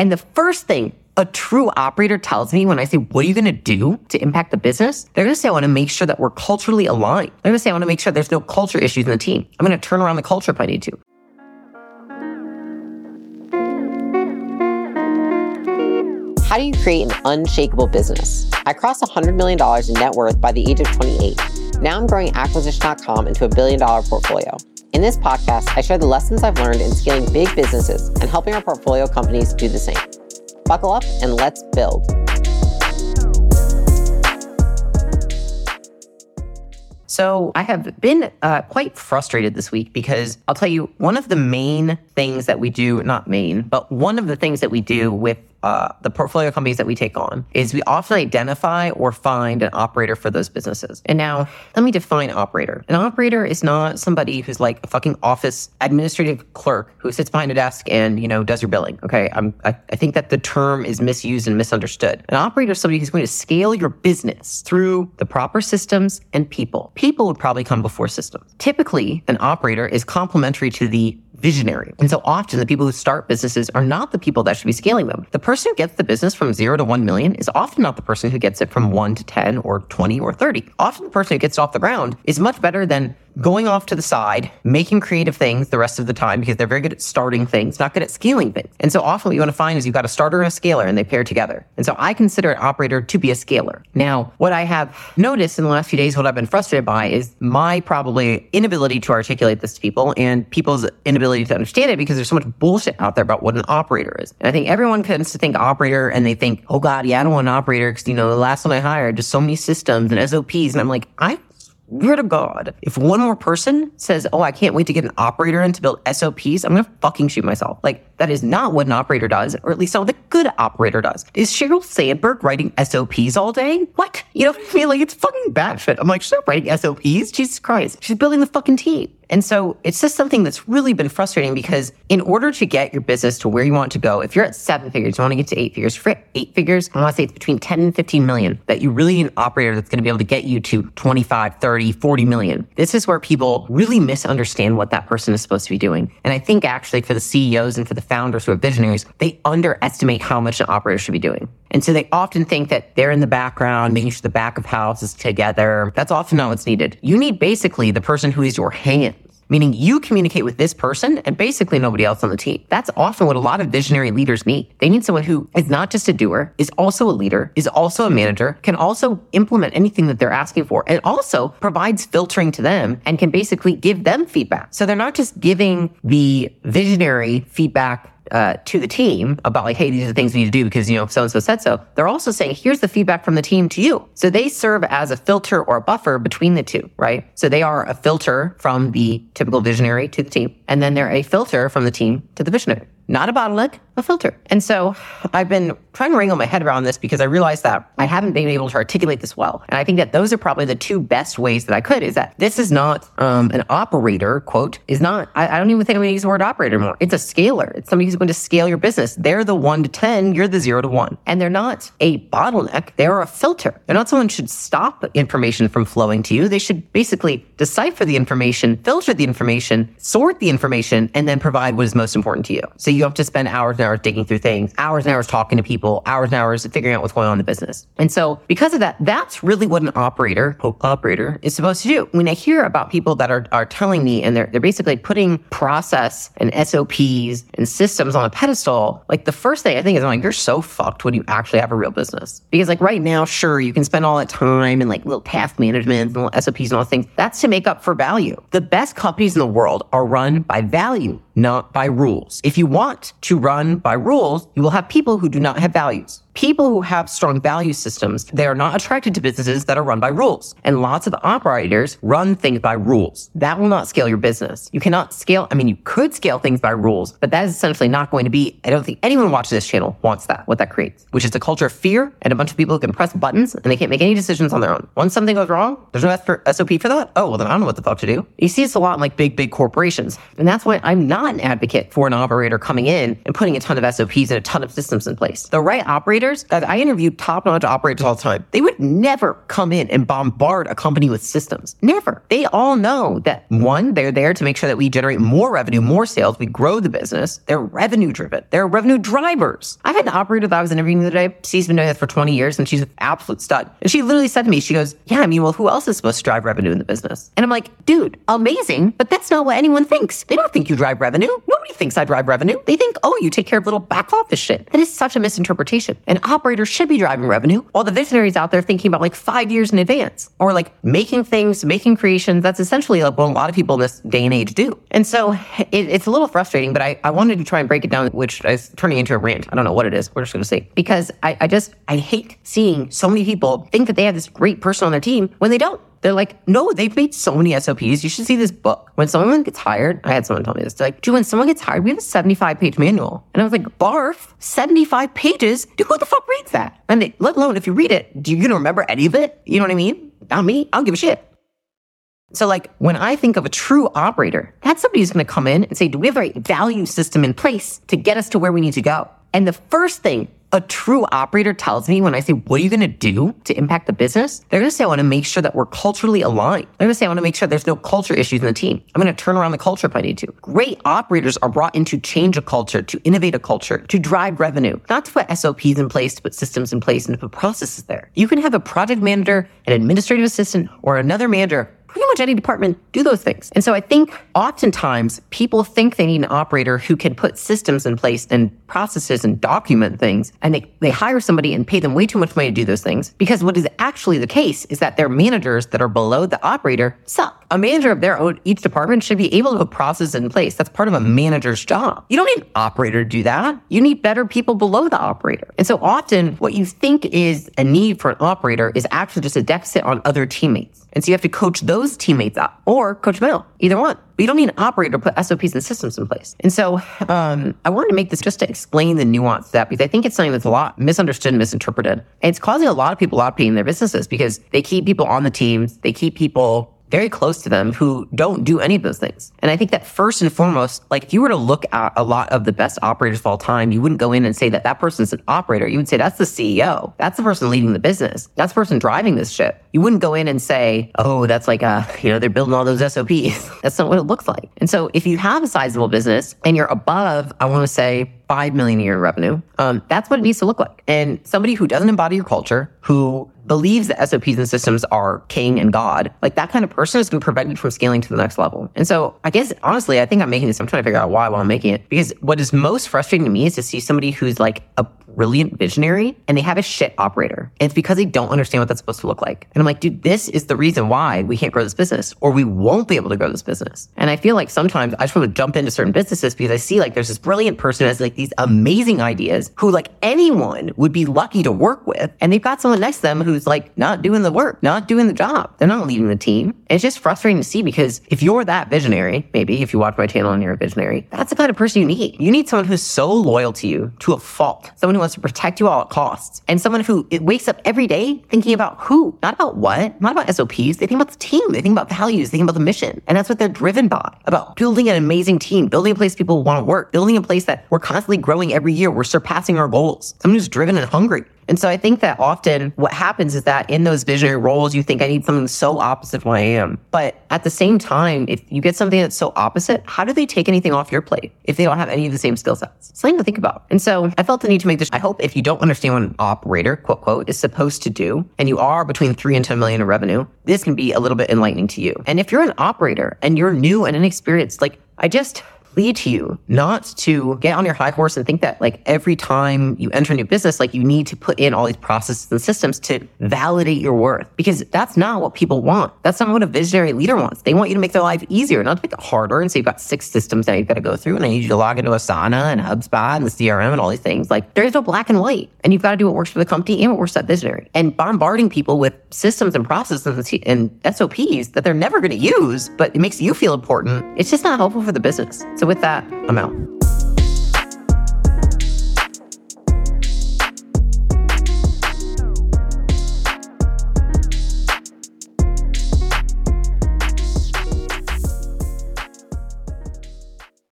And the first thing a true operator tells me when I say, What are you going to do to impact the business? They're going to say, I want to make sure that we're culturally aligned. They're going to say, I want to make sure there's no culture issues in the team. I'm going to turn around the culture if I need to. How do you create an unshakable business? I crossed $100 million in net worth by the age of 28. Now I'm growing acquisition.com into a billion dollar portfolio. In this podcast, I share the lessons I've learned in scaling big businesses and helping our portfolio companies do the same. Buckle up and let's build. So I have been uh, quite frustrated this week because I'll tell you, one of the main things that we do, not main, but one of the things that we do with uh, the portfolio companies that we take on is we often identify or find an operator for those businesses. And now let me define operator. An operator is not somebody who's like a fucking office administrative clerk who sits behind a desk and, you know, does your billing. Okay. I'm, I, I think that the term is misused and misunderstood. An operator is somebody who's going to scale your business through the proper systems and people. People would probably come before systems. Typically, an operator is complementary to the visionary. And so often the people who start businesses are not the people that should be scaling them. The person who gets the business from zero to 1 million is often not the person who gets it from one to 10 or 20 or 30. Often the person who gets it off the ground is much better than going off to the side, making creative things the rest of the time because they're very good at starting things, not good at scaling things. And so often what you want to find is you've got a starter and a scaler and they pair together. And so I consider an operator to be a scaler. Now, what I have noticed in the last few days, what I've been frustrated by is my probably inability to articulate this to people and people's inability to understand it because there's so much bullshit out there about what an operator is. And I think everyone tends to think operator and they think, oh God, yeah, I don't want an operator because, you know, the last one I hired, just so many systems and SOPs. And I'm like, I swear to God, if one more person says, Oh, I can't wait to get an operator in to build SOPs, I'm gonna fucking shoot myself. Like, that is not what an operator does, or at least not what a good operator does. Is Sheryl Sandberg writing SOPs all day? What? You know what I mean? Like, it's fucking bad shit. I'm like, she's not writing SOPs. Jesus Christ. She's building the fucking team. And so it's just something that's really been frustrating because in order to get your business to where you want to go, if you're at seven figures, you want to get to eight figures, for eight figures, I want to say it's between 10 and 15 million that you really need an operator that's going to be able to get you to 25, 30, 40 million. This is where people really misunderstand what that person is supposed to be doing. And I think actually for the CEOs and for the founders who are visionaries, they underestimate how much an operator should be doing. And so they often think that they're in the background, making sure the back of house is together. That's often not what's needed. You need basically the person who is your hand meaning you communicate with this person and basically nobody else on the team. That's often what a lot of visionary leaders need. They need someone who is not just a doer, is also a leader, is also a manager, can also implement anything that they're asking for, and also provides filtering to them and can basically give them feedback. So they're not just giving the visionary feedback uh, to the team about like, hey, these are the things we need to do because you know so and so said so. They're also saying, here's the feedback from the team to you. So they serve as a filter or a buffer between the two, right? So they are a filter from the typical visionary to the team, and then they're a filter from the team to the visionary not a bottleneck, a filter. And so I've been trying to wrangle my head around this because I realized that I haven't been able to articulate this well. And I think that those are probably the two best ways that I could is that this is not um, an operator, quote, is not, I, I don't even think I'm going to use the word operator anymore. It's a scaler. It's somebody who's going to scale your business. They're the one to 10, you're the zero to one. And they're not a bottleneck, they're a filter. They're not someone should stop information from flowing to you. They should basically decipher the information, filter the information, sort the information, and then provide what is most important to you. So you you have to spend hours and hours digging through things, hours and hours talking to people, hours and hours figuring out what's going on in the business. And so because of that, that's really what an operator, operator is supposed to do. When I hear about people that are, are telling me and they're, they're basically putting process and SOPs and systems on a pedestal, like the first thing I think is I'm like, you're so fucked when you actually have a real business. Because like right now, sure, you can spend all that time and like little task management and little SOPs and all things. That's to make up for value. The best companies in the world are run by value not by rules. If you want to run by rules, you will have people who do not have values. People who have strong value systems, they are not attracted to businesses that are run by rules. And lots of operators run things by rules. That will not scale your business. You cannot scale, I mean, you could scale things by rules, but that is essentially not going to be, I don't think anyone watching this channel wants that, what that creates, which is a culture of fear and a bunch of people who can press buttons and they can't make any decisions on their own. Once something goes wrong, there's no SOP for that. Oh, well, then I don't know what the fuck to do. You see this a lot in like big, big corporations. And that's why I'm not an advocate for an operator coming in and putting a ton of SOPs and a ton of systems in place. The right operator operators, guys, I interview top notch operators all the time. They would never come in and bombard a company with systems. Never. They all know that one, they're there to make sure that we generate more revenue, more sales, we grow the business. They're revenue driven. They're revenue drivers. I've had an operator that I was interviewing the other day. She's been doing this for 20 years and she's an absolute stud. And she literally said to me, she goes, Yeah, I mean, well, who else is supposed to drive revenue in the business? And I'm like, dude, amazing, but that's not what anyone thinks. They don't think you drive revenue. Nobody thinks I drive revenue. They think, oh, you take care of little back office shit. That is such a misinterpretation. An operator should be driving revenue while the visionaries out there thinking about like five years in advance or like making things, making creations. That's essentially like what a lot of people in this day and age do. And so it, it's a little frustrating, but I, I wanted to try and break it down, which is turning into a rant. I don't know what it is. We're just going to see because I, I just, I hate seeing so many people think that they have this great person on their team when they don't. They're like, no, they've made so many SOPs. You should see this book. When someone gets hired, I had someone tell me this. They're like, dude, when someone gets hired, we have a 75 page manual. And I was like, barf, 75 pages? Dude, who the fuck reads that? And they, let alone if you read it, do you gonna remember any of it? You know what I mean? Not me. I don't give a shit. So, like, when I think of a true operator, that's somebody who's going to come in and say, Do we have the right value system in place to get us to where we need to go? And the first thing a true operator tells me when I say, What are you going to do to impact the business? They're going to say, I want to make sure that we're culturally aligned. They're going to say, I want to make sure there's no culture issues in the team. I'm going to turn around the culture if I need to. Great operators are brought in to change a culture, to innovate a culture, to drive revenue, not to put SOPs in place, to put systems in place, and to put processes there. You can have a project manager, an administrative assistant, or another manager pretty much any department do those things. And so I think oftentimes people think they need an operator who can put systems in place and processes and document things. And they, they hire somebody and pay them way too much money to do those things. Because what is actually the case is that their managers that are below the operator suck. A manager of their own, each department should be able to put processes in place. That's part of a manager's job. You don't need an operator to do that. You need better people below the operator. And so often what you think is a need for an operator is actually just a deficit on other teammates. And so you have to coach those teammates up or coach out, either one. But you don't need an operator to put SOPs and systems in place. And so um, I wanted to make this just to explain the nuance of that because I think it's something that's a lot misunderstood and misinterpreted. And it's causing a lot of people a lot of pain in their businesses because they keep people on the teams, they keep people very close to them who don't do any of those things. And I think that first and foremost, like if you were to look at a lot of the best operators of all time, you wouldn't go in and say that that person's an operator. You would say that's the CEO. That's the person leading the business. That's the person driving this ship. You wouldn't go in and say, oh, that's like a, you know, they're building all those SOPs. that's not what it looks like. And so if you have a sizable business and you're above, I want to say 5 million a year revenue, um, that's what it needs to look like. And somebody who doesn't embody your culture, who believes that SOPs and systems are king and God, like that kind of person is going to prevent you from scaling to the next level. And so I guess honestly, I think I'm making this, I'm trying to figure out why while I'm making it. Because what is most frustrating to me is to see somebody who's like a brilliant visionary and they have a shit operator. And it's because they don't understand what that's supposed to look like. And I'm like, dude, this is the reason why we can't grow this business or we won't be able to grow this business. And I feel like sometimes I just want to jump into certain businesses because I see like there's this brilliant person who has like these amazing ideas who like anyone would be lucky to work with. And they've got someone next to them who's like not doing the work, not doing the job. They're not leading the team. It's just frustrating to see because if you're that visionary, maybe if you watch my channel and you're a visionary, that's the kind of person you need. You need someone who's so loyal to you to a fault, someone who wants to protect you all at costs, and someone who wakes up every day thinking about who, not about what, not about SOPs. They think about the team, they think about values, they think about the mission. And that's what they're driven by about building an amazing team, building a place people want to work, building a place that we're constantly growing every year. We're surpassing our goals. Someone who's driven and hungry. And so I think that often what happens is that in those visionary roles, you think I need something so opposite of what I am. But at the same time, if you get something that's so opposite, how do they take anything off your plate if they don't have any of the same skill sets? Something to think about. And so I felt the need to make this. I hope if you don't understand what an operator, quote, quote, is supposed to do, and you are between three and 10 million in revenue, this can be a little bit enlightening to you. And if you're an operator and you're new and inexperienced, like I just, lead to you not to get on your high horse and think that like every time you enter a new business like you need to put in all these processes and systems to validate your worth because that's not what people want. That's not what a visionary leader wants. They want you to make their life easier not to make it harder. And say you've got six systems that you've got to go through and i need you to log into asana and hubspot and the crm and all these things. Like there's no black and white and you've got to do what works for the company and what works for that visionary. And bombarding people with systems and processes and sops that they're never going to use but it makes you feel important it's just not helpful for the business so with that, I'm out.